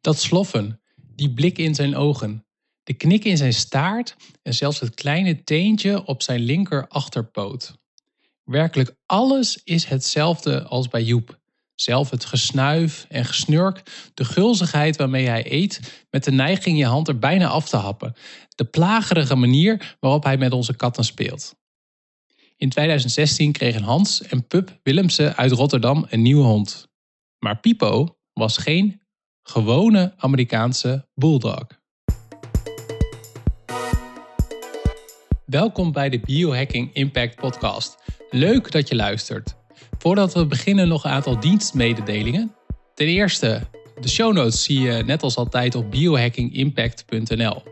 Dat sloffen, die blik in zijn ogen, de knik in zijn staart en zelfs het kleine teentje op zijn linker achterpoot. Werkelijk alles is hetzelfde als bij Joep. Zelf het gesnuif en gesnurk, de gulzigheid waarmee hij eet, met de neiging je hand er bijna af te happen, de plagerige manier waarop hij met onze katten speelt. In 2016 kregen Hans en Pup Willemsen uit Rotterdam een nieuwe hond. Maar Pipo was geen gewone Amerikaanse bulldog. Welkom bij de Biohacking Impact Podcast. Leuk dat je luistert. Voordat we beginnen nog een aantal dienstmededelingen. Ten eerste, de show notes zie je net als altijd op biohackingimpact.nl.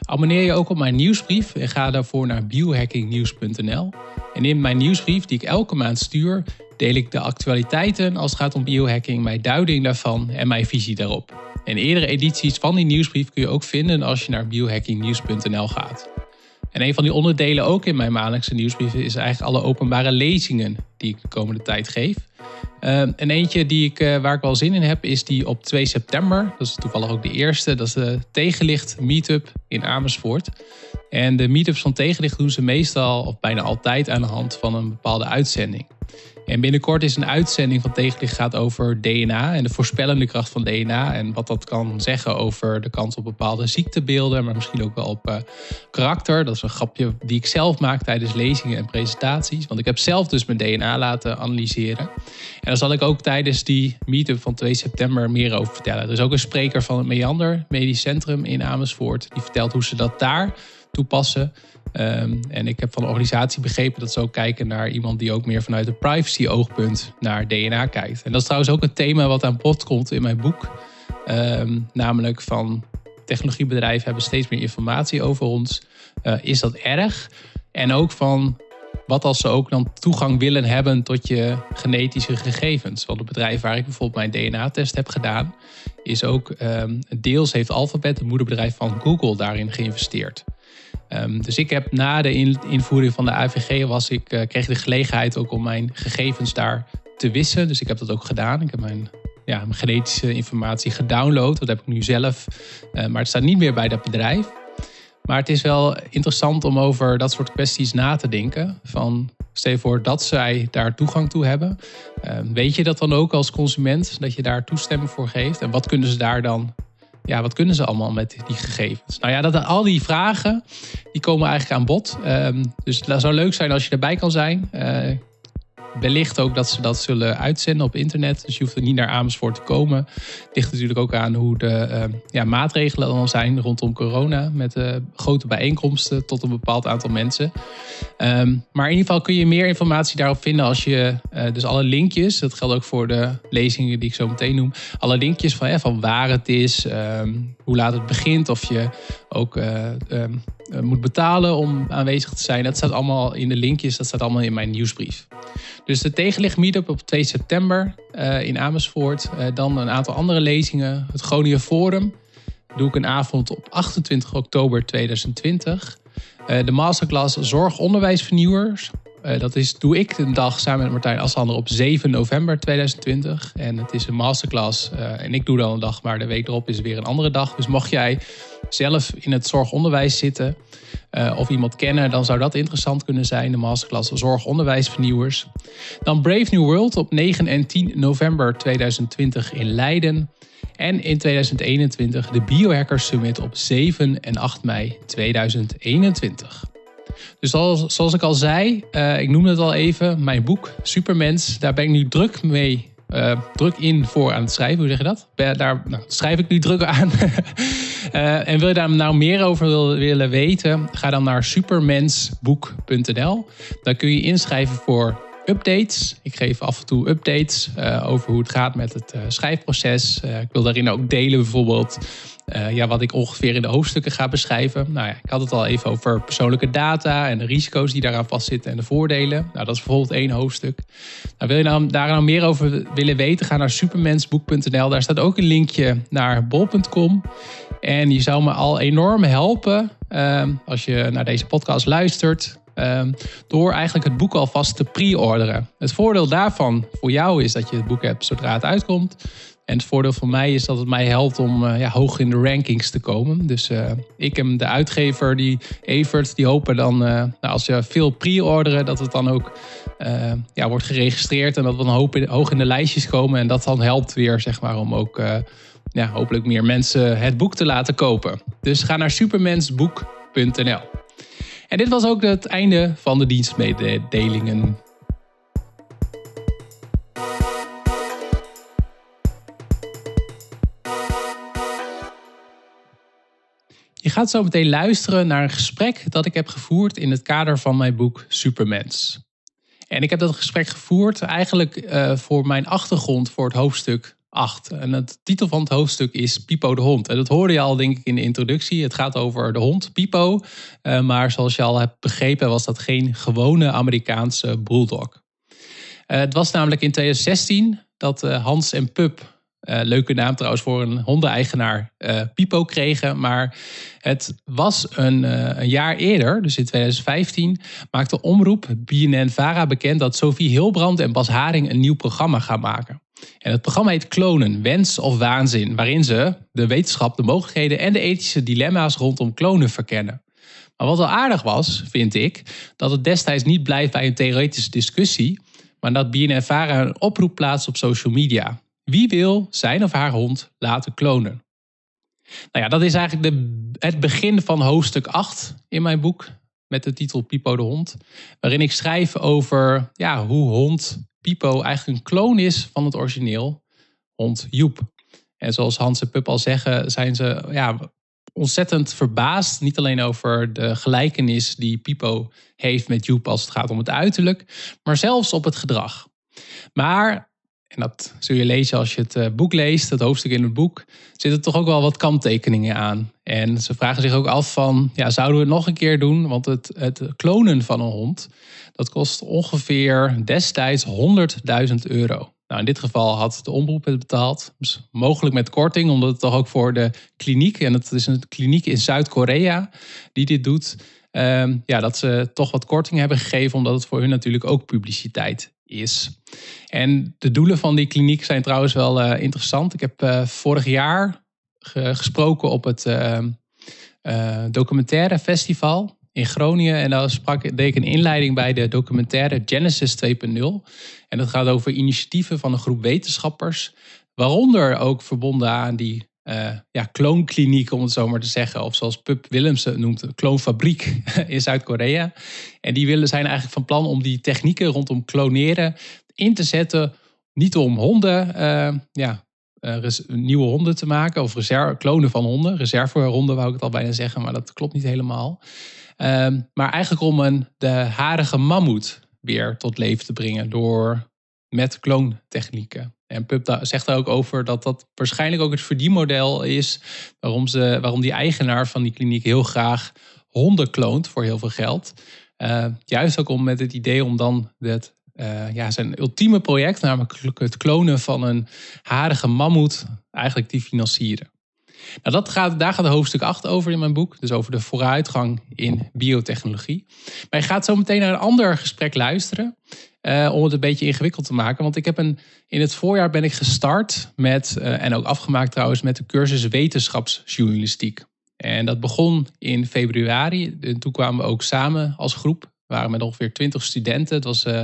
Abonneer je ook op mijn nieuwsbrief en ga daarvoor naar biohackingnieuws.nl. En in mijn nieuwsbrief die ik elke maand stuur, deel ik de actualiteiten als het gaat om biohacking, mijn duiding daarvan en mijn visie daarop. En eerdere edities van die nieuwsbrief kun je ook vinden als je naar biohackingnieuws.nl gaat. En een van die onderdelen ook in mijn maandelijkse nieuwsbrief is eigenlijk alle openbare lezingen die ik de komende tijd geef. Uh, en eentje die ik, uh, waar ik wel zin in heb, is die op 2 september. Dat is toevallig ook de eerste. Dat is de Tegenlicht Meetup in Amersfoort. En de meetups van Tegenlicht doen ze meestal, of bijna altijd, aan de hand van een bepaalde uitzending. En binnenkort is een uitzending van Tegenlicht gaat over DNA en de voorspellende kracht van DNA. En wat dat kan zeggen over de kans op bepaalde ziektebeelden, maar misschien ook wel op uh, karakter. Dat is een grapje die ik zelf maak tijdens lezingen en presentaties. Want ik heb zelf dus mijn DNA laten analyseren. En daar zal ik ook tijdens die meetup van 2 september meer over vertellen. Er is ook een spreker van het Meander Medisch Centrum in Amersfoort. Die vertelt hoe ze dat daar toepassen. Um, en ik heb van de organisatie begrepen dat ze ook kijken naar iemand die ook meer vanuit het privacy-oogpunt naar DNA kijkt. En dat is trouwens ook een thema wat aan bod komt in mijn boek. Um, namelijk van technologiebedrijven hebben steeds meer informatie over ons. Uh, is dat erg? En ook van wat als ze ook dan toegang willen hebben tot je genetische gegevens? Want het bedrijf waar ik bijvoorbeeld mijn DNA-test heb gedaan, is ook um, deels heeft Alphabet, het moederbedrijf van Google, daarin geïnvesteerd. Um, dus ik heb na de invoering van de AVG was ik, uh, kreeg de gelegenheid ook om mijn gegevens daar te wissen. Dus ik heb dat ook gedaan. Ik heb mijn, ja, mijn genetische informatie gedownload. Dat heb ik nu zelf. Uh, maar het staat niet meer bij dat bedrijf. Maar het is wel interessant om over dat soort kwesties na te denken. Van stel je voor dat zij daar toegang toe hebben. Uh, weet je dat dan ook als consument? Dat je daar toestemming voor geeft? En wat kunnen ze daar dan ja, wat kunnen ze allemaal met die gegevens? Nou ja, dat, al die vragen die komen eigenlijk aan bod. Um, dus het zou leuk zijn als je erbij kan zijn. Uh, wellicht ook dat ze dat zullen uitzenden op internet. Dus je hoeft er niet naar Amersfoort te komen. Het ligt natuurlijk ook aan hoe de uh, ja, maatregelen dan zijn rondom corona. Met uh, grote bijeenkomsten tot een bepaald aantal mensen. Um, maar in ieder geval kun je meer informatie daarop vinden als je uh, dus alle linkjes, dat geldt ook voor de lezingen die ik zo meteen noem, alle linkjes van, van waar het is, um, hoe laat het begint, of je ook um, moet betalen om aanwezig te zijn. Dat staat allemaal in de linkjes, dat staat allemaal in mijn nieuwsbrief. Dus de tegenlicht meetup op 2 september uh, in Amersfoort. Uh, dan een aantal andere lezingen. Het Groningen Forum doe ik een avond op 28 oktober 2020. Uh, de masterclass Zorgonderwijsvernieuwers. dat is, doe ik een dag samen met Martijn Assander op 7 november 2020. En het is een masterclass. en ik doe dan een dag, maar de week erop is weer een andere dag. Dus mocht jij zelf in het zorgonderwijs zitten uh, of iemand kennen, dan zou dat interessant kunnen zijn. De masterclass Zorgonderwijsvernieuwers. Dan Brave New World op 9 en 10 november 2020 in Leiden. En in 2021 de Biohackers Summit op 7 en 8 mei 2021. Dus zoals, ik al zei, uh, ik noemde het al even, mijn boek Supermens, daar ben ik nu druk mee uh, druk in voor aan het schrijven. Hoe zeg je dat? Daar nou, schrijf ik nu druk aan. uh, en wil je daar nou meer over wil, willen weten? Ga dan naar supermensboek.nl. Dan kun je inschrijven voor updates. Ik geef af en toe updates over hoe het gaat met het schrijfproces. ik wil daarin ook delen bijvoorbeeld uh, ja, wat ik ongeveer in de hoofdstukken ga beschrijven. Nou ja, ik had het al even over persoonlijke data en de risico's die daaraan vastzitten en de voordelen. Nou, dat is bijvoorbeeld één hoofdstuk. Nou, wil je nou, daar nou meer over willen weten, ga naar supermensboek.nl. Daar staat ook een linkje naar bol.com. En je zou me al enorm helpen uh, als je naar deze podcast luistert. Uh, door eigenlijk het boek alvast te pre-orderen. Het voordeel daarvan voor jou is dat je het boek hebt zodra het uitkomt. En het voordeel voor mij is dat het mij helpt om ja, hoog in de rankings te komen. Dus ik en de uitgever, die Evert, die hopen dan, nou, als je veel pre-orderen, dat het dan ook ja, wordt geregistreerd en dat we dan hoog in de lijstjes komen. En dat dan helpt weer, zeg maar, om ook ja, hopelijk meer mensen het boek te laten kopen. Dus ga naar supermensboek.nl. En dit was ook het einde van de dienstmededelingen. Gaat zo meteen luisteren naar een gesprek dat ik heb gevoerd in het kader van mijn boek Supermens. En ik heb dat gesprek gevoerd eigenlijk uh, voor mijn achtergrond voor het hoofdstuk 8. En het titel van het hoofdstuk is Pipo de hond. En dat hoorde je al denk ik in de introductie. Het gaat over de hond Pipo. Uh, maar zoals je al hebt begrepen was dat geen gewone Amerikaanse bulldog. Uh, het was namelijk in 2016 dat Hans en Pup uh, leuke naam trouwens voor een hondeneigenaar uh, Pipo kregen. Maar het was een, uh, een, jaar eerder, dus in 2015, maakte omroep BNN-Vara bekend dat Sophie Hilbrand en Bas Haring een nieuw programma gaan maken. En het programma heet Klonen, Wens of Waanzin, waarin ze de wetenschap, de mogelijkheden en de ethische dilemma's rondom klonen verkennen. Maar wat wel aardig was, vind ik, dat het destijds niet blijft bij een theoretische discussie, maar dat BNN-Vara een oproep plaatst op social media. Wie wil zijn of haar hond laten klonen? Nou ja, dat is eigenlijk de, het begin van hoofdstuk 8 in mijn boek. Met de titel Pipo de hond. Waarin ik schrijf over ja, hoe hond Pipo eigenlijk een kloon is van het origineel hond Joep. En zoals Hans en Pup al zeggen, zijn ze ja, ontzettend verbaasd. Niet alleen over de gelijkenis die Pipo heeft met Joep als het gaat om het uiterlijk, maar zelfs op het gedrag. Maar en dat zul je lezen als je het eh, boek leest, het hoofdstuk in het boek, zitten toch ook wel wat kanttekeningen aan. En ze vragen zich ook af van, ja, zouden we het nog een keer doen? Want het, het klonen van een hond, dat kost ongeveer destijds 100.000 euro. Nou, in dit geval had de omroep het betaald. Dus mogelijk met korting, omdat het toch ook voor de kliniek, en het is een kliniek in Zuid-Korea die dit doet, ehm, ja, dat ze toch wat korting hebben gegeven, omdat het voor hun natuurlijk ook publiciteit is. En de doelen van die kliniek zijn trouwens wel uh, interessant. Ik heb uh, vorig jaar gesproken op het uh, documentaire festival in Groningen. En daar sprak, deed ik een inleiding bij de documentaire Genesis 2.0. En dat gaat over initiatieven van een groep wetenschappers. Waaronder ook verbonden aan die uh, ja, kloonkliniek, om het zo maar te zeggen. Of zoals Pup Willemsen noemt, een kloonfabriek in Zuid-Korea. En die willen, zijn eigenlijk van plan om die technieken rondom kloneren in te zetten. Niet om honden, uh, ja, uh, nieuwe honden te maken. Of reserve, klonen van honden. Reservehonden wou ik het al bijna zeggen, maar dat klopt niet helemaal. Ehm, maar eigenlijk om een, de harige mammoet weer tot leven te brengen door met kloontechnieken. En Pup zegt daar ook over dat dat waarschijnlijk ook het verdienmodel is waarom, ze, waarom die eigenaar van die kliniek heel graag honden kloont voor heel veel geld. Uh, juist ook om met het idee om dan het, uh, ja, zijn ultieme project, namelijk het klonen van een harige mammoet, eigenlijk te financieren. Nou, dat gaat, daar gaat hoofdstuk 8 over in mijn boek. Dus over de vooruitgang in biotechnologie. Maar je gaat zo meteen naar een ander gesprek luisteren. Uh, om het een beetje ingewikkeld te maken. Want ik heb een, in het voorjaar ben ik gestart met, uh, en ook afgemaakt trouwens, met de cursus wetenschapsjournalistiek. En dat begon in februari. En toen kwamen we ook samen als groep waren met ongeveer twintig studenten. Het was uh,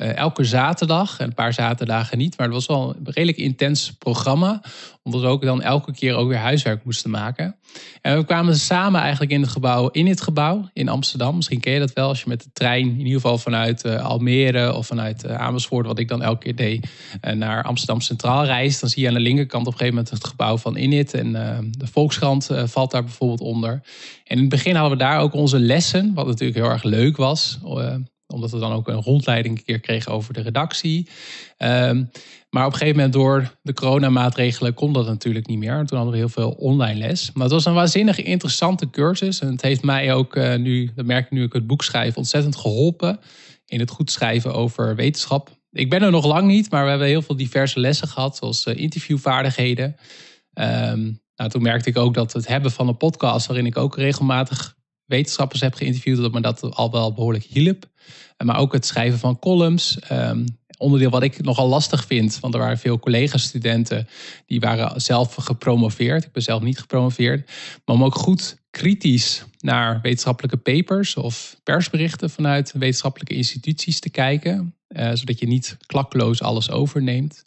elke zaterdag, en een paar zaterdagen niet. Maar het was wel een redelijk intens programma. Omdat we ook dan elke keer ook weer huiswerk moesten maken. En we kwamen samen eigenlijk in het gebouw, in het gebouw in Amsterdam. Misschien ken je dat wel als je met de trein, in ieder geval vanuit uh, Almere of vanuit Amersfoort, wat ik dan elke keer deed, naar Amsterdam Centraal reist. Dan zie je aan de linkerkant op een gegeven moment het gebouw van Init. En de Volkskrant valt daar bijvoorbeeld onder. En in het begin hadden we daar ook onze lessen, wat natuurlijk heel erg leuk was. Eh, omdat we dan ook een rondleiding een keer kregen over de redactie. Ehm, maar op een gegeven moment door de coronamaatregelen kon dat natuurlijk niet meer. Toen hadden we heel veel online les. Maar het was een waanzinnig interessante cursus. En het heeft mij ook uh, nu, dat merk ik nu ik het boek schrijf, ontzettend geholpen in het goed schrijven over wetenschap. Ik ben er nog lang niet, maar we hebben heel veel diverse lessen gehad, zoals uh, interviewvaardigheden. Um, nou, toen merkte ik ook dat het hebben van een podcast, waarin ik ook regelmatig wetenschappers heb geïnterviewd, dat me dat al wel behoorlijk hielp. Maar ook het schrijven van columns. Ehm, onderdeel wat ik nogal lastig vind. Want er waren veel collega-studenten die waren zelf gepromoveerd. Ik ben zelf niet gepromoveerd. Maar om ook goed kritisch naar wetenschappelijke papers of persberichten vanuit wetenschappelijke instituties te kijken. Uh, zodat je niet klakkeloos alles overneemt.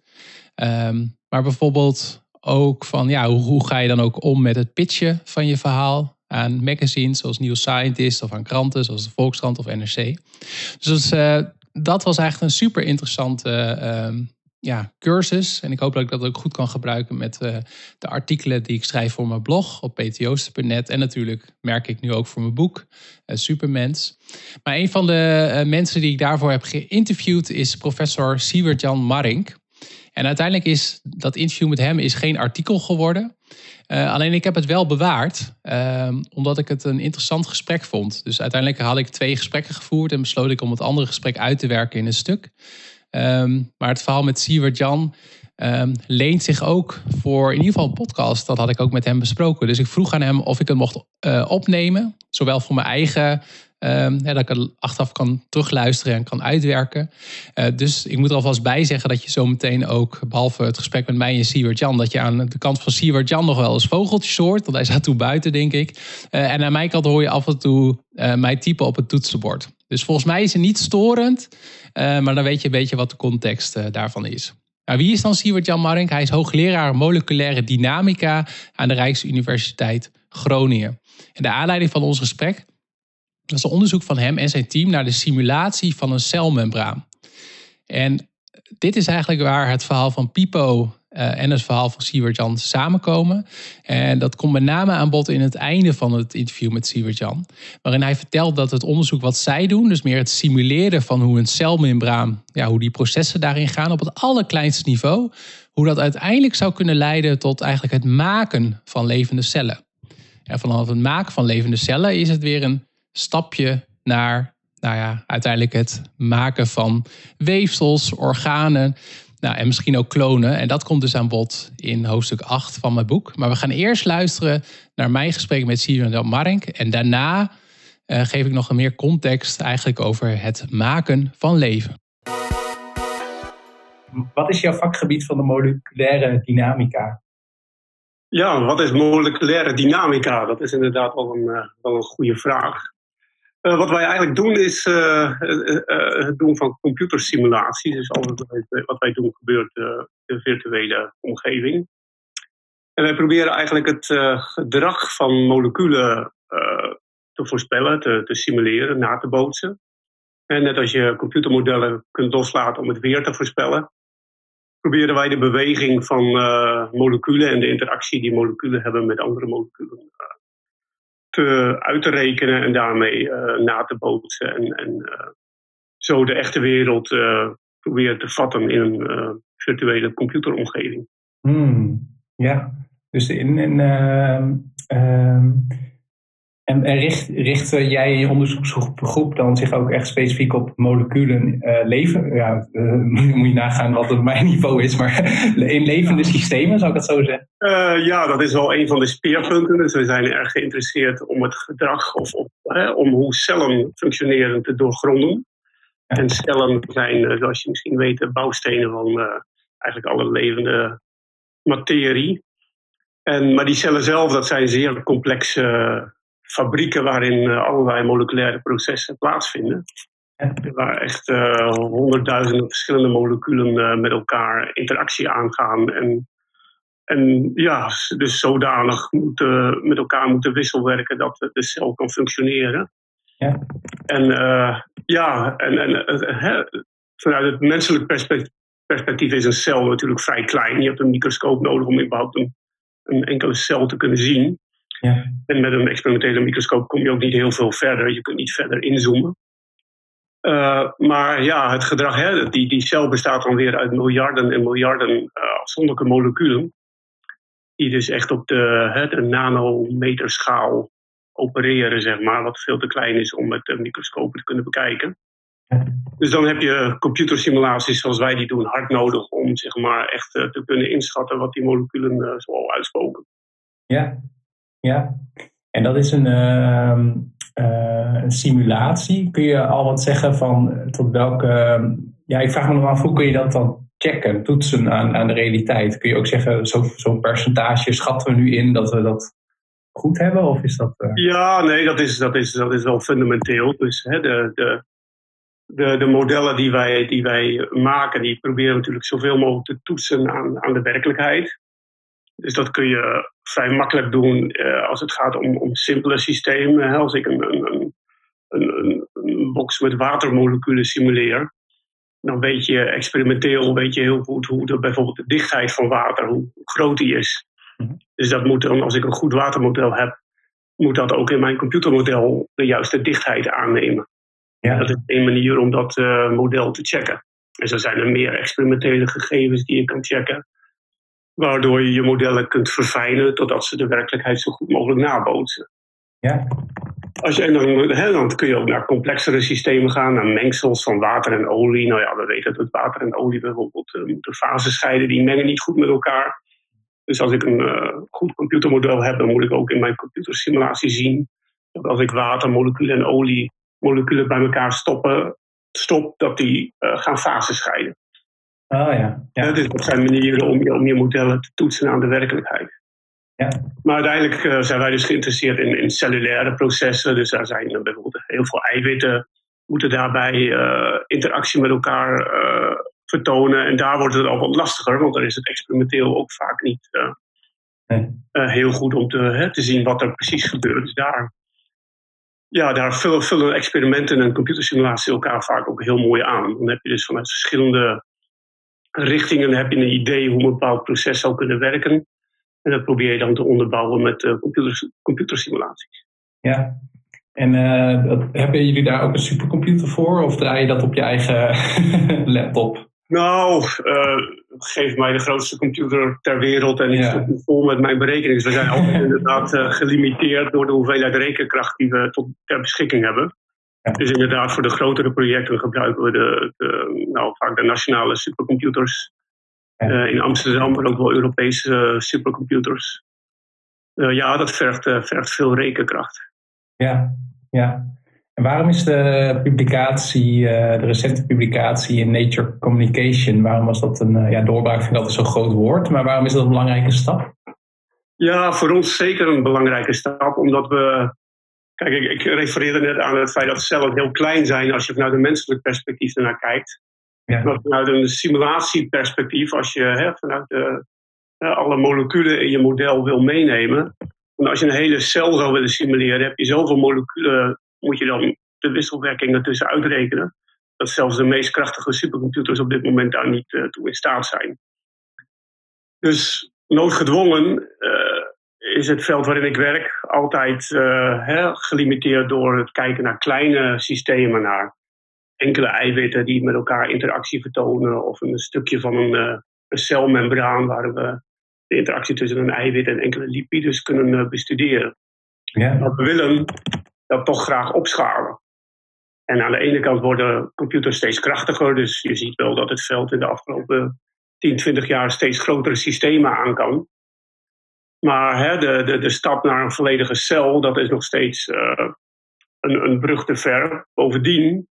Ehm, maar bijvoorbeeld ook van ja, hoe, hoe, ga je dan ook om met het pitchen van je verhaal aan magazines zoals New Scientist of aan kranten zoals de Volkskrant of NRC. Dus uh, dat was eigenlijk een super interessante uh, ja, cursus. En ik hoop dat ik dat ook goed kan gebruiken met uh, de artikelen die ik schrijf voor mijn blog op ptooster.net. En natuurlijk merk ik nu ook voor mijn boek, uh, Supermens. Maar een van de mensen die ik daarvoor heb geïnterviewd is professor Siewert-Jan Marink. En uiteindelijk is dat interview met hem is geen artikel geworden. Uh, alleen ik heb het wel bewaard, uh, omdat ik het een interessant gesprek vond. Dus uiteindelijk had ik twee gesprekken gevoerd en besloot ik om het andere gesprek uit te werken in een stuk. Um, maar het verhaal met Siewert Jan um, leent zich ook voor in ieder geval een podcast. Dat had ik ook met hem besproken. Dus ik vroeg aan hem of ik het mocht uh, opnemen. Zowel voor mijn eigen Um, dat ik achteraf kan terugluisteren en kan uitwerken. Uh, dus ik moet er alvast bij zeggen dat je zo meteen ook, behalve het gesprek met mij en Siewert Jan, dat je aan de kant van Siewert Jan nog wel eens vogeltjes hoort. Want hij staat toen buiten, denk ik. Uh, en aan mijn kant hoor je af en toe uh, mij typen op het toetsenbord. Dus volgens mij is het niet storend, maar dan weet je een beetje wat de context daarvan is. Nou, wie is dan Siewert Jan Marink? Hij is hoogleraar moleculaire dynamica aan de Rijksuniversiteit Groningen. En de aanleiding van ons gesprek dat is een onderzoek van hem en zijn team naar de simulatie van een celmembraan. En dit is eigenlijk waar het verhaal van Pipo uh, en het verhaal van Siewert Jan samenkomen. En dat komt met name aan bod in het einde van het interview met Siewert Jan. Waarin hij vertelt dat het onderzoek wat zij doen, dus meer het simuleren van hoe een celmembraan, ja, hoe die processen daarin gaan op het allerkleinste niveau, hoe dat uiteindelijk zou kunnen leiden tot eigenlijk het maken van levende cellen. En vanaf het maken van levende cellen is het weer een stapje naar nou ja, uiteindelijk het maken van weefsels, organen nou, en misschien ook klonen. En dat komt dus aan bod in hoofdstuk 8 van mijn boek. Maar we gaan eerst luisteren naar mijn gesprek met Siren Marink. En daarna uh, geef ik nog een meer context eigenlijk over het maken van leven. Wat is jouw vakgebied van de moleculaire dynamica? Ja, wat is moleculaire dynamica? Dat is inderdaad wel een, uh, wel een goede vraag. Uh, wat wij eigenlijk doen is uh, uh, het doen van computersimulaties. Dus alles wat wij doen gebeurt in de virtuele omgeving. En wij proberen eigenlijk het gedrag van moleculen te voorspellen, te, te, simuleren, na te bootsen. En net als je computermodellen kunt loslaten om het weer te voorspellen, proberen wij de beweging van moleculen en de interactie die moleculen hebben met andere moleculen te, uit te rekenen en daarmee uh, na te bootsen. En, uh, zo de echte wereld proberen te vatten in een virtuele computeromgeving. Hmm, ja, dus in, in ehm, ehm, en, en richt, richt jij je onderzoeksgroep dan zich ook echt specifiek op moleculen uh, leven? Ja, uh, moet je nagaan wat het mijn niveau is, maar in levende systemen, zou ik dat zo zeggen? Uh, ja, dat is wel een van de speerpunten. Dus we zijn erg geïnteresseerd om het gedrag of op, om hoe cellen functioneren te doorgronden. Ja. En cellen zijn, zoals je misschien weet, bouwstenen van eigenlijk alle levende materie. En, maar die cellen zelf, dat zijn zeer complexe fabrieken waarin uh, allerlei moleculaire processen plaatsvinden. Waar echt uh, honderdduizenden verschillende moleculen uh, met elkaar interactie aangaan. En, en ja, dus zodanig moeten, met elkaar moeten wisselwerken dat de cel kan functioneren. Ja. En ja, en, en vanuit het menselijk perspectief is een cel natuurlijk vrij klein. Je hebt een microscoop nodig om überhaupt een, een enkele cel te kunnen zien. Ja. En met een experimentele microscoop kom je ook niet heel veel verder. Je kunt niet verder inzoomen. Uh, maar ja, het gedrag, hè, die, die cel bestaat dan weer uit miljarden en miljarden uh, afzonderlijke moleculen. Die dus echt op de, hè, de nanometerschaal opereren, zeg maar. Wat veel te klein is om met de microscopen te kunnen bekijken. Dus dan heb je computersimulaties zoals wij die doen hard nodig om zeg maar, echt te kunnen inschatten wat die moleculen zoal uitspoken. Ja, ja, en dat is een, uh, uh, een simulatie. Kun je al wat zeggen van tot welke ja, ik vraag me nog af, hoe kun je dat dan checken, toetsen aan, aan de realiteit? Kun je ook zeggen, zo'n zo percentage schatten we nu in dat we dat goed hebben? Of is dat, Ja, nee, dat is, dat, is, dat is wel fundamenteel. Dus hè, de, de, de, de modellen die wij, die wij maken, die proberen natuurlijk zoveel mogelijk te toetsen aan, aan de werkelijkheid. Dus dat kun je vrij makkelijk doen uh, als het gaat om, om simpele systemen. Als ik een, een, een, een, box met watermoleculen simuleer, dan weet je experimenteel weet je heel goed hoe de, bijvoorbeeld de dichtheid van water, hoe groot die is. Mhm. Dus dat moet dan, als ik een goed watermodel heb, moet dat ook in mijn computermodel de juiste dichtheid aannemen. Ja. Dat is één manier om dat uh, model te checken. En zo zijn er meer experimentele gegevens die je kan checken, waardoor je je modellen kunt verfijnen totdat ze de werkelijkheid zo goed mogelijk nabootsen. Ja. Als je, en dan, hè, dan kun je ook naar complexere systemen gaan, naar mengsels van water en olie. Nou ja, we weten dat water en olie bijvoorbeeld uh, moeten fasen scheiden, die mengen niet goed met elkaar. Dus als ik een uh, goed computermodel heb, dan moet ik ook in mijn computersimulatie zien dat als ik water, moleculen en olie moleculen bij elkaar stoppen, stop, dat die uh, gaan fasen scheiden. Oh ja. ja. dus dat zijn manieren om je, om je modellen te toetsen aan de werkelijkheid. Ja. Maar uiteindelijk uh, zijn wij dus geïnteresseerd in, in cellulaire processen. Dus daar zijn uh, bijvoorbeeld heel veel eiwitten, moeten daarbij uh, interactie met elkaar vertonen. En daar wordt het al wat lastiger, want dan is het experimenteel ook vaak niet nee. heel goed om te, hè, te zien wat er precies gebeurt. Dus daar ja, daar vullen, vullen experimenten en computersimulatie elkaar vaak ook heel mooi aan. Dan heb je dus vanuit verschillende richtingen heb je een idee hoe een bepaald proces zou kunnen werken. En dat probeer je dan te onderbouwen met uh, computer, computersimulaties. Ja, en uh, hebben jullie daar ook een supercomputer voor of draai je dat op je eigen laptop? Nou, uh, geef mij de grootste computer ter wereld en ik ja. vol met mijn berekeningen. Dus we zijn altijd inderdaad gelimiteerd door de hoeveelheid rekenkracht die we tot ter beschikking hebben. Dus inderdaad, voor de grotere projecten gebruiken we de, de nou, vaak de nationale supercomputers. Uh, in Amsterdam, maar ook wel Europese supercomputers. ja, dat vergt, vergt veel rekenkracht. Ja, ja. En waarom is de publicatie, eh, de recente publicatie in Nature Communication, waarom was dat een ja, doorbraak? Vind ik altijd zo'n groot woord, maar waarom is dat een belangrijke stap? Ja, voor ons zeker een belangrijke stap, omdat we. Kijk, ik, ik refereerde net aan het feit dat cellen heel klein zijn als je vanuit een menselijk perspectief ernaar kijkt. Ja. Maar vanuit een simulatieperspectief, als je hè, vanuit de, alle moleculen in je model wil meenemen. En als je een hele cel zou willen simuleren, heb je zoveel moleculen moet je dan de wisselwerking ertussen uitrekenen. Dat zelfs de meest krachtige supercomputers op dit moment daar niet uh, toe in staat zijn. Dus noodgedwongen uh, is het veld waarin ik werk altijd uh, hè, gelimiteerd door het kijken naar kleine systemen, naar enkele eiwitten die met elkaar interactie vertonen, of een stukje van een, een celmembraan waar we de interactie tussen een eiwit en enkele lipides kunnen bestuderen. Ja. We willen dat toch graag opschalen. En aan de ene kant worden computers steeds krachtiger, dus je ziet wel dat het veld in de afgelopen 10, 20 jaar steeds grotere systemen aan kan. Maar hè, de, de, de stap naar een volledige cel, dat is nog steeds uh, een, een brug te ver. Bovendien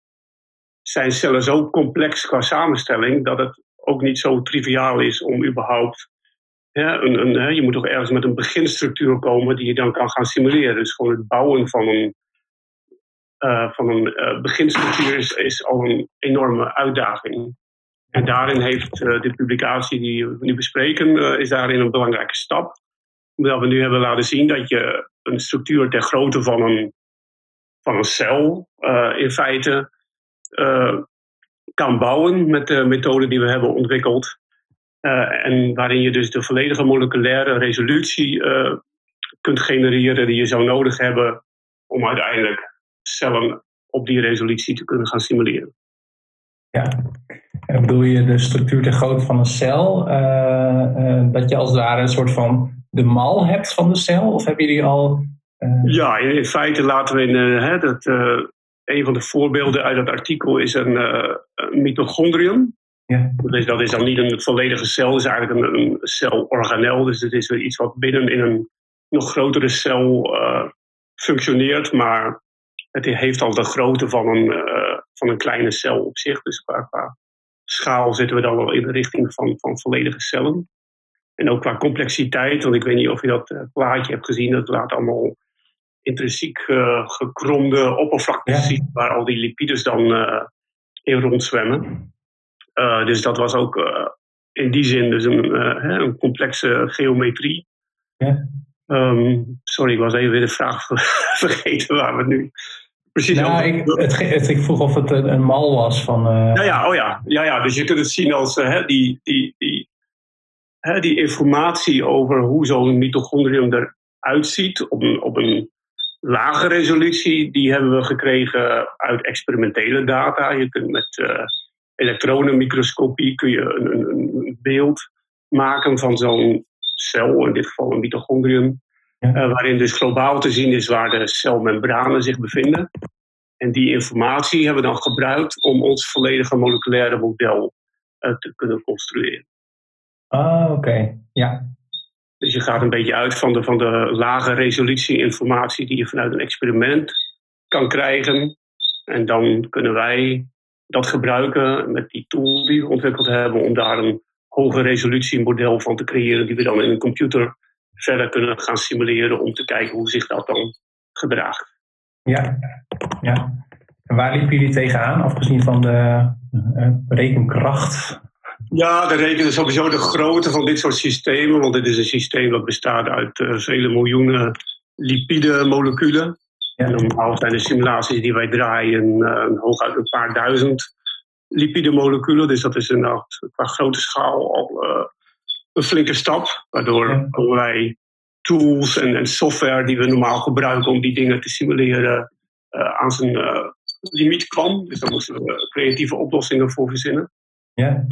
zijn cellen zo complex qua samenstelling dat het ook niet zo triviaal is om überhaupt ja, een, een, je moet toch ergens met een beginstructuur komen die je dan kan gaan simuleren. Dus gewoon het bouwen van een, uh, van een uh, beginstructuur is, al een enorme uitdaging. En daarin heeft de publicatie die we nu bespreken, is daarin een belangrijke stap. Omdat we nu hebben laten zien dat je een structuur ter grootte van een, van een cel in feite kan bouwen met de methode die we hebben ontwikkeld. Uh, en waarin je dus de volledige moleculaire resolutie kunt genereren die je zou nodig hebben om uiteindelijk cellen op die resolutie te kunnen gaan simuleren. Ja, en bedoel je de structuur ter grootte van een cel? Dat je als het ware een soort van de mal hebt van de cel? Of hebben jullie al. Ja, in, feite laten we in hè, dat. een van de voorbeelden uit dat artikel is een, mitochondrium. Ja. Dus dat is dan niet een volledige cel, het is eigenlijk een, een celorganel. Dus het is iets wat binnen in een nog grotere cel functioneert, maar het heeft al de grootte van een, uh, van een kleine cel op zich. Dus qua, qua schaal zitten we dan wel in de richting van, van volledige cellen. En ook qua complexiteit, want ik weet niet of je dat uh, plaatje hebt gezien, dat laat allemaal intrinsiek uh, gekromde oppervlaktes zien, waar al die lipides dan uh, in rondzwemmen. dus dat was ook in die zin dus een, een complexe geometrie. Ja. Um, sorry, ik was even weer de vraag vergeten waar we nu precies ja, ik, het, ik vroeg of het een, een mal was van. Uh... Ja, ja, oh ja. ja, ja. Dus je kunt het zien als uh, die, die, die, hè, die informatie over hoe zo'n mitochondrium eruit ziet op een, op een lage resolutie, die hebben we gekregen uit experimentele data. Je kunt met uh, elektronenmicroscopie kun je een, een, een beeld maken van zo'n cel, in dit geval een mitochondrium. Uh, waarin dus globaal te zien is waar de celmembranen zich bevinden. En die informatie hebben we dan gebruikt om ons volledige moleculaire model uh, te kunnen construeren. Ah, oké. Ja. Dus je gaat een beetje uit van de, van de lage resolutie informatie die je vanuit een experiment kan krijgen. En dan kunnen wij dat gebruiken met die tool die we ontwikkeld hebben om daar een hoge resolutie model van te creëren die we dan in een computer verder kunnen gaan simuleren om te kijken hoe zich dat dan gedraagt. Ja, ja. En waar liepen jullie tegenaan, afgezien van de uh, rekenkracht? Ja, de reken sowieso de grootte van dit soort systemen, want dit is een systeem dat bestaat uit uh, vele miljoenen lipide moleculen. Ja. normaal zijn de simulaties die wij draaien uh, hooguit een paar duizend lipide moleculen. Dus dat is een, qua grote schaal al een flinke stap. Waardoor allerlei tools en, en, software die we normaal gebruiken om die dingen te simuleren aan zijn limiet kwam. Dus daar moesten we creatieve oplossingen voor verzinnen. Ja.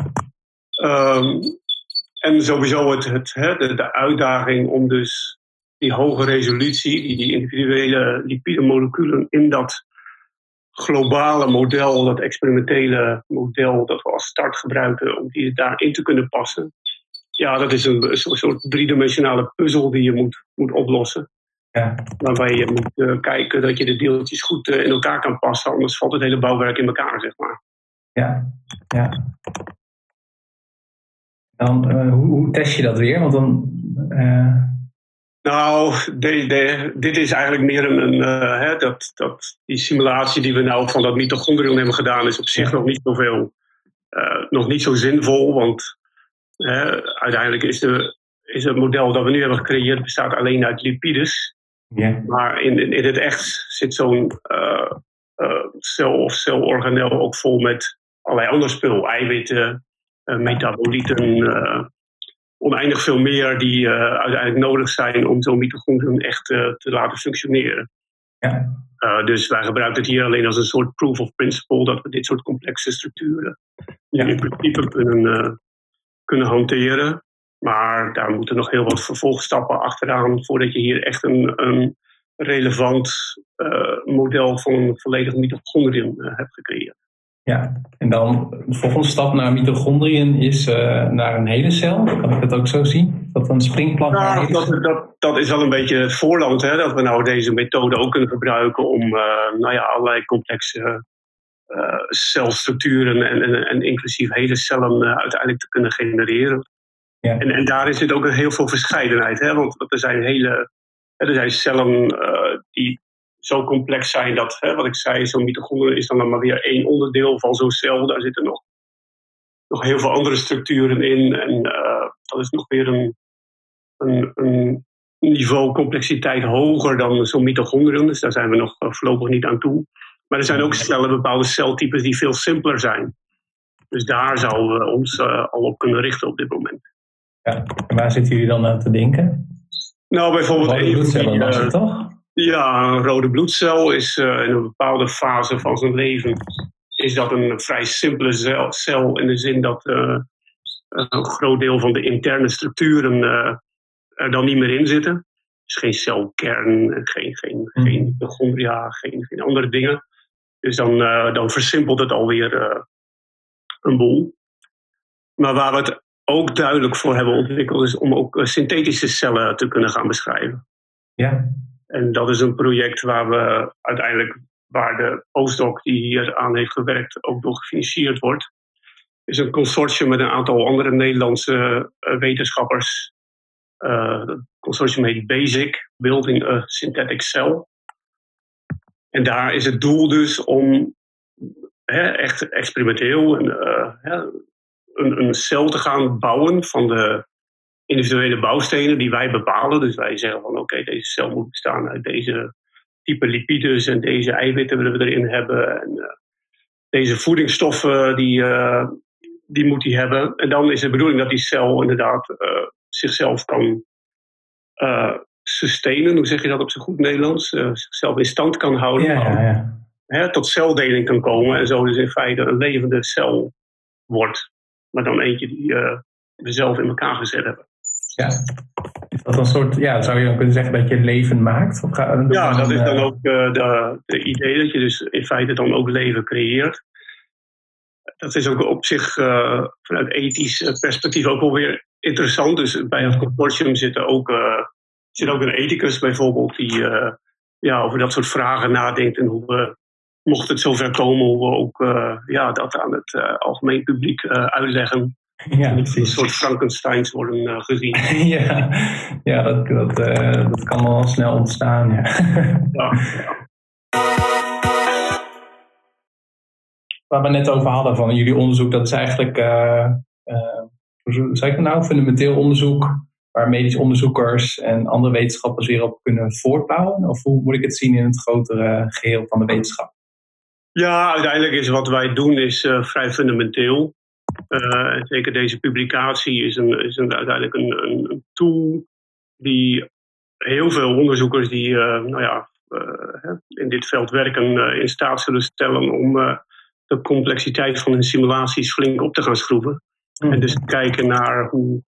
Um, en sowieso het, het, hè, de, de, uitdaging om dus die hoge resolutie, die, die individuele lipide moleculen in dat globale model, dat experimentele model dat we als start gebruiken, om die daarin te kunnen passen ja, dat is een, soort driedimensionale puzzel die je moet, moet oplossen. Ja. Waarbij je moet uh, kijken dat je de deeltjes goed uh, in elkaar kan passen, anders valt het hele bouwwerk in elkaar, zeg maar. Ja, ja. Dan, uh, hoe, hoe, test je dat weer? Want dan. Nou, de, de, dit is eigenlijk meer een. een hè, dat, dat, die simulatie die we nou van dat mitochondrion hebben gedaan, is op zich nog niet zoveel. nog niet zo zinvol, want uiteindelijk is, de, is het model dat we nu hebben gecreëerd bestaat alleen uit lipides. Maar in, in, in, het echt zit zo'n cel of celorganel ook vol met allerlei ander spul. Eiwitten, metabolieten, oneindig veel meer die uiteindelijk nodig zijn om zo'n mitochondrium echt te laten functioneren. Ja. dus wij gebruiken het hier alleen als een soort proof of principle dat we dit soort complexe structuren ja. in principe kunnen kunnen hanteren. Maar daar moeten nog heel wat vervolgstappen achteraan voordat je hier echt een, een relevant uh, model van een volledig mitochondrium hebt gecreëerd. Ja, en dan de volgende stap naar mitochondriën is uh, naar een hele cel. Kan ik dat ook zo zien? Dat een springplan ja, dat, dat, dat, is wel een beetje het voorland, hè, dat we nou deze methode ook kunnen gebruiken om nou ja, allerlei complexe uh, celstructuren en, en, en, inclusief hele cellen uiteindelijk te kunnen genereren. Ja. En, en daar zit ook heel veel verscheidenheid, hè? want er zijn hele er zijn cellen uh, die zo complex zijn dat, hè, wat ik zei, zo'n mitochondrium is dan maar weer één onderdeel van zo'n cel. Daar zitten nog, nog heel veel andere structuren in. En dat is nog weer een, een, een niveau complexiteit hoger dan zo'n mitochondrium. Dus daar zijn we nog voorlopig niet aan toe. Maar er zijn ook cellen, bepaalde celtypes die veel simpeler zijn. Dus daar zouden we ons uh, al op kunnen richten op dit moment. Ja, en waar zitten jullie dan aan te denken? Nou, bijvoorbeeld... Rode bloedcellen was het toch? Ja, een rode bloedcel is uh, in een bepaalde fase van zijn leven... is dat een vrij simpele cel, cel in de zin dat uh, een groot deel van de interne structuren er dan niet meer in zitten. Dus geen celkern, geen, geen, mm. geen mitochondria, geen, geen andere dingen. Dus dan, dan versimpelt het alweer een boel. Maar waar we het ook duidelijk voor hebben ontwikkeld, is om ook eh, synthetische cellen te kunnen gaan beschrijven. Ja. En dat is een project waar we uiteindelijk, waar de postdoc die hier aan heeft gewerkt, ook door gefinancierd wordt. is een consortium met een aantal andere Nederlandse wetenschappers. het consortium heet BASIC, Building a Synthetic Cell. En daar is het doel dus om hè, echt experimenteel een, een, een cel te gaan bouwen van de individuele bouwstenen die wij bepalen. Dus wij zeggen van oké, deze cel moet bestaan uit deze type lipides en deze eiwitten willen we erin hebben. En uh, deze voedingsstoffen die, uh, die moet hij hebben. En dan is de bedoeling dat die cel inderdaad uh, zichzelf kan sustainen. Hoe zeg je dat op zijn goed Nederlands? zichzelf in stand kan houden. Ja, ja, ja. Hè, tot celdeling kan komen en zo dus in feite een levende cel wordt. Maar dan eentje die we zelf in elkaar gezet hebben. Ja. Is dat een soort, ja, zou je dan kunnen zeggen dat je leven maakt? Of ga, ja, dat is dan eh, ook uh, de, de, idee dat je dus in feite dan ook leven creëert. Dat is ook op zich uh, vanuit ethisch perspectief ook wel weer interessant. Dus bij het consortium zit ook, uh, zit ook een ethicus bijvoorbeeld die ja, over dat soort vragen nadenkt en hoe we, mocht het zover komen, hoe we ook ja, dat aan het algemeen publiek uitleggen. Ja, Een soort Frankensteins worden uh, gezien. ja, ja dat, dat, uh, dat kan wel snel ontstaan. Ja. ja, Waar we net over hadden van jullie onderzoek, dat is eigenlijk, uh, hoe zeg ik nou, fundamenteel onderzoek waar medische onderzoekers en andere wetenschappers weer op kunnen voortbouwen? Of hoe moet ik het zien in het grotere geheel van de wetenschap? Ja, uiteindelijk is wat wij doen is vrij fundamenteel. Uh, zeker deze publicatie is, een, is een, uiteindelijk een, een, tool die heel veel onderzoekers die uh, nou ja, uh, in dit veld werken in staat zullen stellen om de complexiteit van hun simulaties flink op te gaan schroeven. Mm. En dus kijken naar hoe,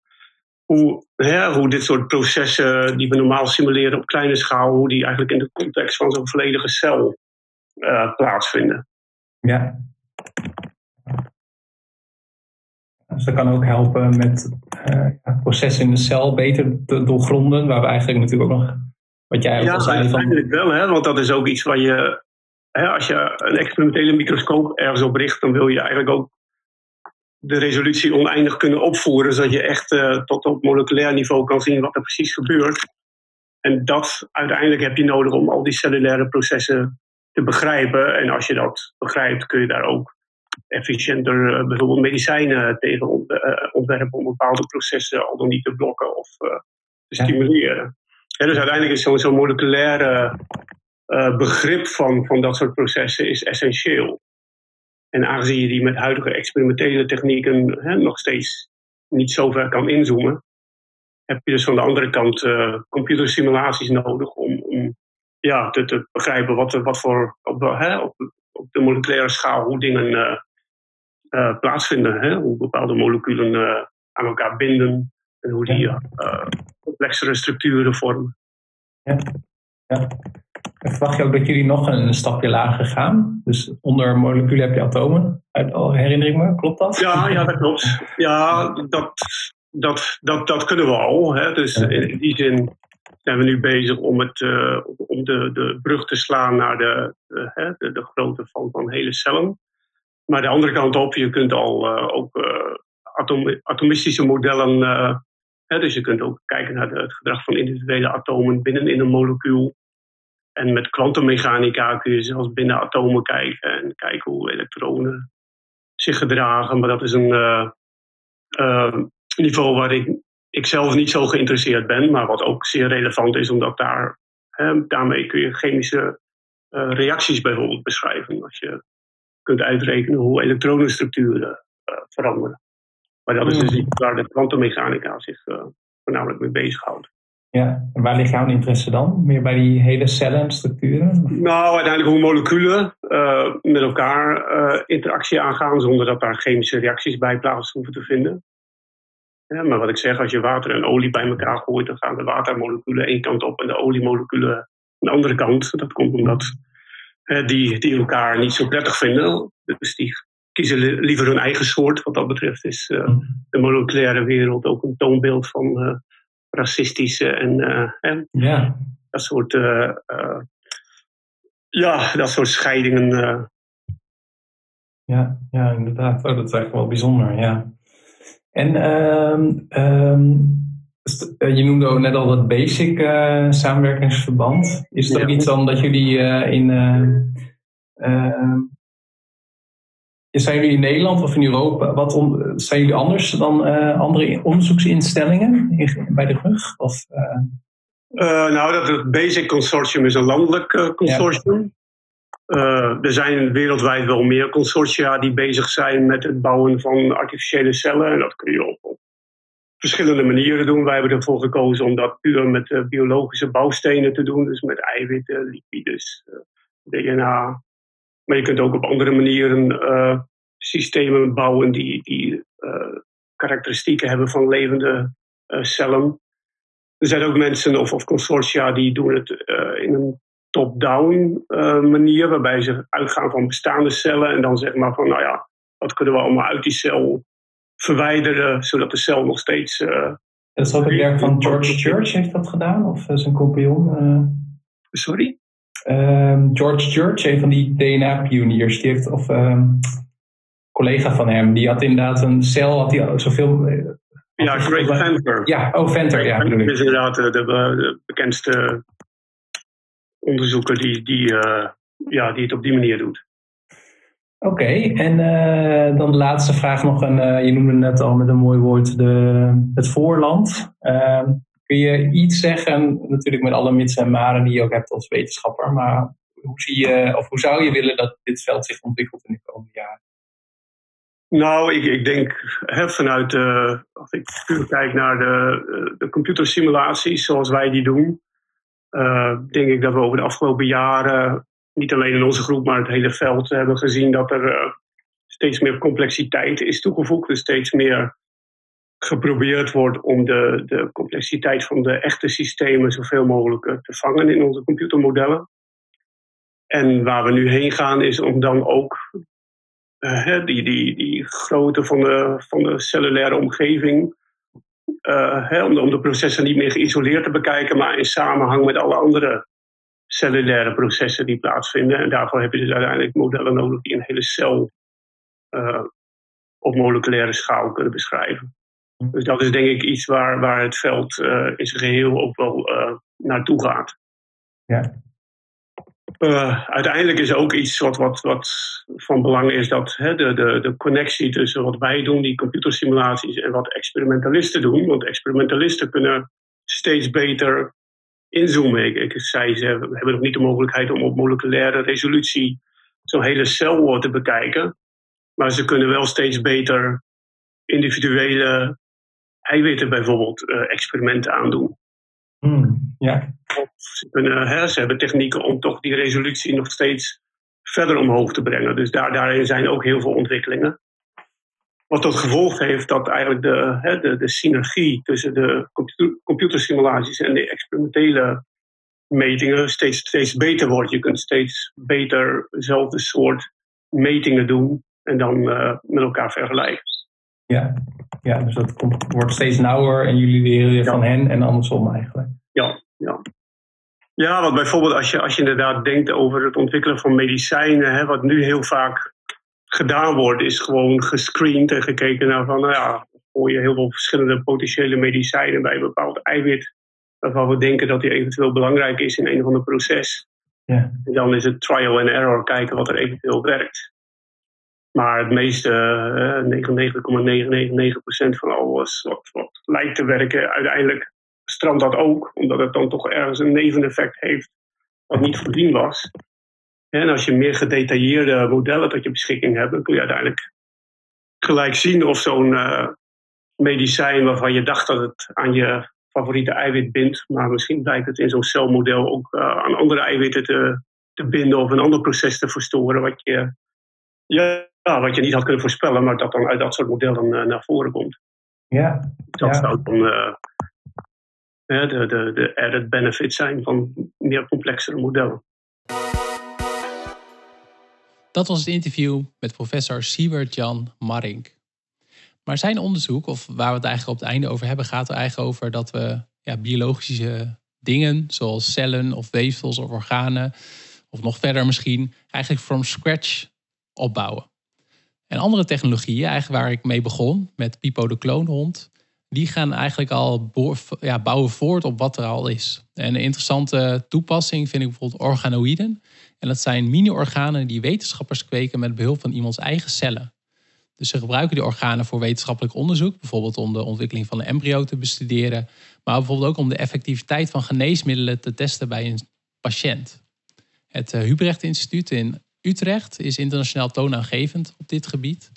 hoe, hè, hoe dit soort processen die we normaal simuleren op kleine schaal, hoe die eigenlijk in de context van zo'n volledige cel plaatsvinden. Ja. Dus dat kan ook helpen met uh, processen in de cel beter te doorgronden, waar we eigenlijk natuurlijk ook nog, wat jij ook ja, al zei. Ja, eigenlijk wel, hè, want dat is ook iets waar je, hè, als je een experimentele microscoop ergens op richt, dan wil je eigenlijk ook de resolutie oneindig kunnen opvoeren, zodat je echt uh, tot op moleculair niveau kan zien wat er precies gebeurt. En dat uiteindelijk heb je nodig om al die cellulaire processen te begrijpen. En als je dat begrijpt, kun je daar ook efficiënter eh, bijvoorbeeld medicijnen tegen eh, ontwerpen om bepaalde processen al dan niet te blokken of eh, te stimuleren. dus uiteindelijk is zo'n zo moleculaire begrip van, van dat soort processen is essentieel. En aangezien je die met huidige experimentele technieken hè, nog steeds niet zo ver kan inzoomen, heb je dus van de andere kant uh, computersimulaties nodig om, om ja, te, te begrijpen wat, wat voor op, hè, op, op de moleculaire schaal hoe dingen uh, uh, plaatsvinden. Hè? Hoe bepaalde moleculen uh, aan elkaar binden en hoe die complexere structuren vormen. Ja. ja. En verwacht je ook dat jullie nog een stapje lager gaan? Dus onder moleculen heb je atomen, herinner ik me, klopt dat? Ja, ja dat klopt. Ja, dat, dat, dat, dat kunnen we al. Hè? Dus in die zin zijn we nu bezig om, het, om de, de brug te slaan naar de, de, de, de grootte van, van hele cellen. Maar de andere kant op, je kunt al uh, ook uh, atom, atomistische modellen. Hè, dus je kunt ook kijken naar het gedrag van individuele atomen binnen in een molecuul. En met kwantummechanica kun je zelfs binnen atomen kijken en kijken hoe elektronen zich gedragen. Maar dat is een niveau waar ik ik zelf niet zo geïnteresseerd ben, maar wat ook zeer relevant is, omdat daar, daarmee kun je chemische reacties bijvoorbeeld beschrijven. Als je kunt uitrekenen hoe elektronenstructuren uh, veranderen. Maar dat is dus hmm. iets waar de kwantummechanica zich uh, voornamelijk mee bezighoudt. Ja, en waar ligt jouw interesse dan? Meer bij die hele cellen en structuren? Nou, uiteindelijk hoe moleculen met elkaar interactie aangaan zonder dat daar chemische reacties bij plaats hoeven te vinden. Ja, maar wat ik zeg, als je water en olie bij elkaar gooit, dan gaan de watermoleculen één kant op en de oliemoleculen de andere kant. Dat komt omdat die, die elkaar niet zo prettig vinden. Dus die kiezen liever hun eigen soort. Wat dat betreft is uh, de moleculaire wereld ook een toonbeeld van uh, racistische en uh, ja. dat soort, ja, dat soort scheidingen ja, ja inderdaad. Oh, dat is eigenlijk wel bijzonder, ja. En eh, je noemde ook net al dat basic uh, samenwerkingsverband. Is dat iets dan dat jullie uh, in. Ehm, zijn jullie in Nederland of in Europa? Wat zijn jullie anders dan andere onderzoeksinstellingen in, bij de rug? Of, nou, dat het Basic Consortium is een landelijk consortium. Uh, er zijn wereldwijd wel meer consortia die bezig zijn met het bouwen van artificiële cellen. En dat kun je op, op verschillende manieren doen. Wij hebben ervoor gekozen om dat puur met uh, biologische bouwstenen te doen. Dus met eiwitten, lipides, uh, DNA. Maar je kunt ook op andere manieren systemen bouwen die, die karakteristieken hebben van levende cellen. Er zijn ook mensen of, of consortia die doen het in een top-down manier, waarbij ze uitgaan van bestaande cellen en dan zeg maar van, nou ja, wat kunnen we allemaal uit die cel verwijderen, zodat de cel nog steeds. Uh, dat is ook het werk van George Church, heeft dat gedaan? Of zijn compagnon? Uh... Sorry? Ehm, George Church, een van die DNA-pioniers, die heeft, of um, collega van hem, die had inderdaad een cel, had hij zoveel. ja, Craig Venter. Ja, oh, Venter, ja. Dat is inderdaad de, de bekendste onderzoeker die, die, uh, ja, die het op die manier doet. Oké, en uh, dan de laatste vraag nog. En, uh, je noemde net al met een mooi woord de, het voorland. Ehm, kun je iets zeggen, natuurlijk met alle mits en maren die je ook hebt als wetenschapper, maar hoe, zie je, of hoe zou je willen dat dit veld zich ontwikkelt in de komende jaren? Nou, ik, ik denk hè, vanuit, als ik puur kijk naar de, de computersimulaties zoals wij die doen, denk ik dat we over de afgelopen jaren, niet alleen in onze groep, maar het hele veld, hebben gezien dat er uh, steeds meer complexiteit is toegevoegd. Dus steeds meer geprobeerd wordt om de, de complexiteit van de echte systemen zoveel mogelijk eh, te vangen in onze computermodellen. En waar we nu heen gaan is om dan ook die, die, die grootte van de, van de cellulaire omgeving om, de, processen niet meer geïsoleerd te bekijken, maar in samenhang met alle andere cellulaire processen die plaatsvinden. En daarvoor heb je dus uiteindelijk modellen nodig die een hele cel uh, op moleculaire schaal kunnen beschrijven. Dus dat is denk ik iets waar, waar het veld uh, in zijn geheel ook wel naartoe gaat. Ja. Uiteindelijk is ook iets wat, wat, wat van belang is dat hè, de, de, de connectie tussen wat wij doen, die computersimulaties, en wat experimentalisten doen. Want experimentalisten kunnen steeds beter inzoomen. Ik, ik zei, ze hebben, hebben nog niet de mogelijkheid om op moleculaire resolutie zo'n hele cel te bekijken. Maar ze kunnen wel steeds beter individuele eiwitten bijvoorbeeld uh, experimenten aandoen. Hmm, ja. Ze, kunnen, hè, ze hebben technieken om toch die resolutie nog steeds verder omhoog te brengen. Dus daar, daarin zijn ook heel veel ontwikkelingen. Wat tot gevolg heeft dat eigenlijk de, hè, de, de synergie tussen de computer, computersimulaties en de experimentele metingen steeds, steeds beter wordt. Je kunt steeds beter dezelfde soort metingen doen en dan uh, met elkaar vergelijken. Ja, ja dus dat komt, wordt steeds nauwer en jullie leren weer van hen en andersom eigenlijk. Ja, ja. Ja, want bijvoorbeeld als je, als je inderdaad denkt over het ontwikkelen van medicijnen, hè, wat nu heel vaak gedaan wordt, is gewoon gescreend en gekeken naar van, nou ja, gooi je heel veel verschillende potentiële medicijnen bij een bepaald eiwit, waarvan we denken dat die eventueel belangrijk is in een of ander proces. Ja. En dan is het trial and error, kijken wat er eventueel werkt. Maar het meeste, uh, 99,999% van alles wat, wat lijkt te werken, uiteindelijk strandt dat ook, omdat het dan toch ergens een neveneffect heeft wat niet voorzien was. En als je meer gedetailleerde modellen tot je beschikking hebt, dan kun je uiteindelijk gelijk zien of zo'n uh, medicijn waarvan je dacht dat het aan je favoriete eiwit bindt, maar misschien blijkt het in zo'n celmodel ook uh, aan andere eiwitten te, te binden of een ander proces te verstoren wat je, ja, wat je niet had kunnen voorspellen, maar dat dan uit dat soort modellen uh, naar voren komt. Ja. Dat ja. zou dan de, de, de added benefits zijn van meer complexere modellen. Dat was het interview met professor Siewert Jan Marink. Maar zijn onderzoek, of waar we het eigenlijk op het einde over hebben, gaat er eigenlijk over dat we ja, biologische dingen, zoals cellen of weefsels of organen, of nog verder misschien, eigenlijk from scratch opbouwen. En andere technologieën, eigenlijk waar ik mee begon, met Pipo de kloonhond, die gaan eigenlijk al ja, bouwen voort op wat er al is. En een interessante toepassing vind ik bijvoorbeeld organoïden. En dat zijn mini-organen die wetenschappers kweken met behulp van iemands eigen cellen. Dus ze gebruiken die organen voor wetenschappelijk onderzoek, bijvoorbeeld om de ontwikkeling van een embryo te bestuderen, maar bijvoorbeeld ook om de effectiviteit van geneesmiddelen te testen bij een patiënt. Het eh, Hubrecht Instituut in Utrecht is internationaal toonaangevend op dit gebied.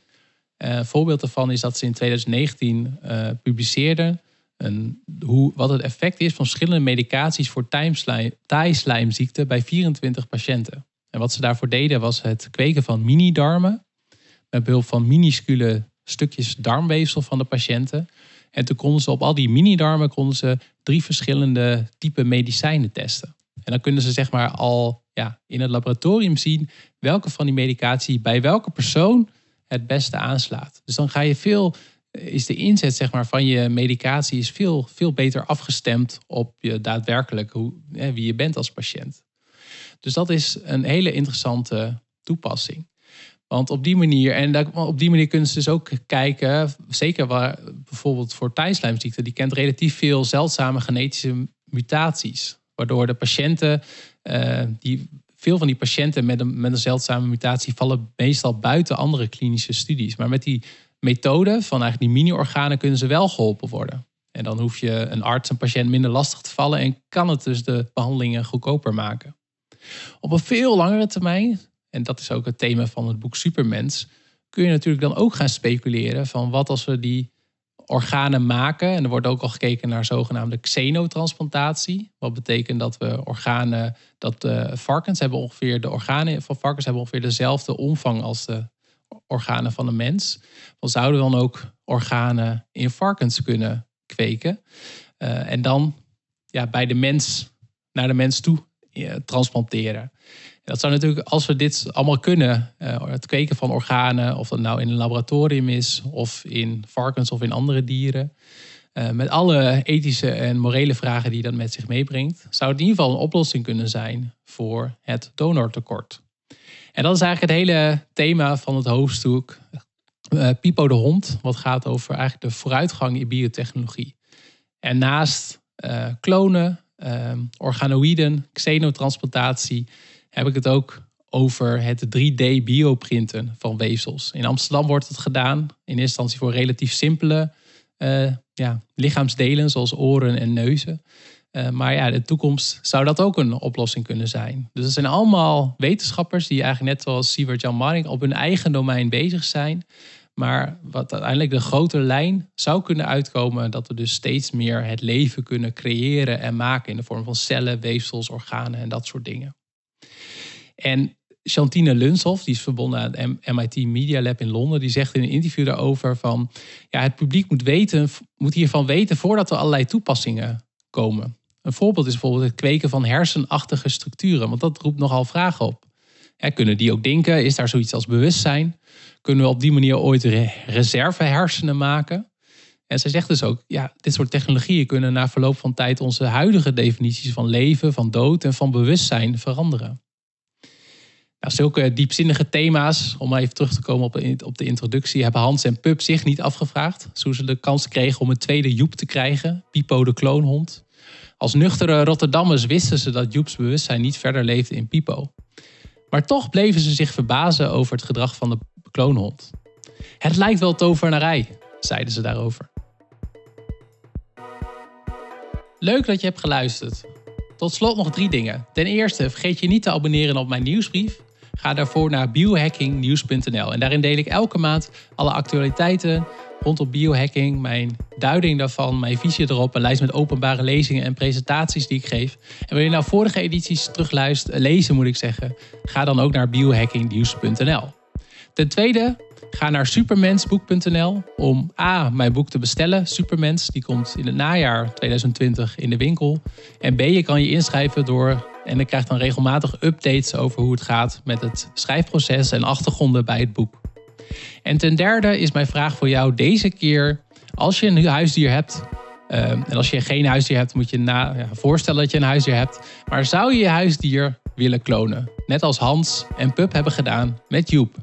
Een voorbeeld daarvan is dat ze in 2019 uh, eh, publiceerden een, hoe, wat het effect is van verschillende medicaties voor taaislijmziekte bij 24 patiënten. En wat ze daarvoor deden was het kweken van mini-darmen met behulp van minuscule stukjes darmweefsel van de patiënten. En toen konden ze op al die mini-darmen konden ze drie verschillende type medicijnen testen. En dan kunnen ze zeg maar al ja, in het laboratorium zien welke van die medicatie bij welke persoon het beste aanslaat. Dus dan ga je veel, is de inzet zeg maar, van je medicatie is veel, veel beter afgestemd op je daadwerkelijk hoe, wie je bent als patiënt. Dus dat is een hele interessante toepassing. Want op die manier, en op die manier kunnen ze dus ook kijken, zeker waar, bijvoorbeeld voor tijdslijmziekte, die kent relatief veel zeldzame genetische mutaties. Waardoor de patiënten, uh, die, veel van die patiënten met een, met een zeldzame mutatie vallen meestal buiten andere klinische studies. Maar met die methode van eigenlijk die mini-organen kunnen ze wel geholpen worden. En dan hoef je een arts een patiënt minder lastig te vallen en kan het dus de behandelingen goedkoper maken. Op een veel langere termijn en dat is ook het thema van het boek Supermens, kun je natuurlijk dan ook gaan speculeren van wat als we die organen maken. En er wordt ook al gekeken naar zogenaamde xenotransplantatie. Wat betekent dat we organen, dat de varkens hebben ongeveer, de organen van varkens hebben ongeveer dezelfde omvang als de organen van een mens. Dan zouden we dan ook organen in varkens kunnen kweken. Uh, en dan ja, bij de mens, naar de mens toe uh, transplanteren. Dat zou natuurlijk, als we dit allemaal kunnen, uh, het kweken van organen, of dat nou in een laboratorium is, of in varkens of in andere dieren, uh, met alle ethische en morele vragen die dat met zich meebrengt, zou het in ieder geval een oplossing kunnen zijn voor het donortekort. En dat is eigenlijk het hele thema van het hoofdstuk uh, Pipo de Hond, wat gaat over eigenlijk de vooruitgang in biotechnologie. En naast klonen, organoïden, xenotransplantatie heb ik het ook over het 3D-bioprinten van weefsels. In Amsterdam wordt het gedaan in eerste instantie voor relatief simpele uh, ja, lichaamsdelen, zoals oren en neuzen. Uh, maar ja, de toekomst zou dat ook een oplossing kunnen zijn. Dus het zijn allemaal wetenschappers die eigenlijk net zoals Sievert Jan Maring op hun eigen domein bezig zijn. Maar wat uiteindelijk de grote lijn zou kunnen uitkomen, dat we dus steeds meer het leven kunnen creëren en maken in de vorm van cellen, weefsels, organen en dat soort dingen. En Chantine Lunshoff, die is verbonden aan het MIT Media Lab in Londen, die zegt in een interview daarover van ja, het publiek moet, weten, moet hiervan weten voordat er allerlei toepassingen komen. Een voorbeeld is bijvoorbeeld het kweken van hersenachtige structuren, want dat roept nogal vragen op. kunnen die ook denken? Is daar zoiets als bewustzijn? Kunnen we op die manier ooit reservehersenen maken? En zij zegt dus ook, ja, dit soort technologieën kunnen na verloop van tijd onze huidige definities van leven, van dood en van bewustzijn veranderen. Nou, zulke diepzinnige thema's, om even terug te komen op, op de introductie, hebben Hans en Pup zich niet afgevraagd. Toen ze de kans kregen om een tweede Joep te krijgen, Pipo de kloonhond. Als nuchtere Rotterdammers wisten ze dat Joeps bewustzijn niet verder leefde in Pipo. Maar toch bleven ze zich verbazen over het gedrag van de kloonhond. Het lijkt wel tovenarij, zeiden ze daarover. Leuk dat je hebt geluisterd. Tot slot nog drie dingen. Ten eerste, vergeet je niet te abonneren op mijn nieuwsbrief. Ga daarvoor naar biohackingnieuws.nl. En daarin deel ik elke maand alle actualiteiten rondom biohacking, mijn duiding daarvan, mijn visie erop, een lijst met openbare lezingen en presentaties die ik geef. En wil je nou vorige edities terugluisteren, lezen moet ik zeggen, ga dan ook naar biohackingnieuws.nl. Ten tweede, ga naar supermensboek.nl om A, mijn boek te bestellen. Supermens, die komt in het najaar 2020 in de winkel. En B, je kan je inschrijven door en ik krijg dan regelmatig updates over hoe het gaat met het schrijfproces en achtergronden bij het boek. En ten derde is mijn vraag voor jou deze keer: als je een huisdier hebt, ehm, en als je geen huisdier hebt, moet je na, ja, voorstellen dat je een huisdier hebt. Maar zou je je huisdier willen klonen? Net als Hans en Pup hebben gedaan met Joep.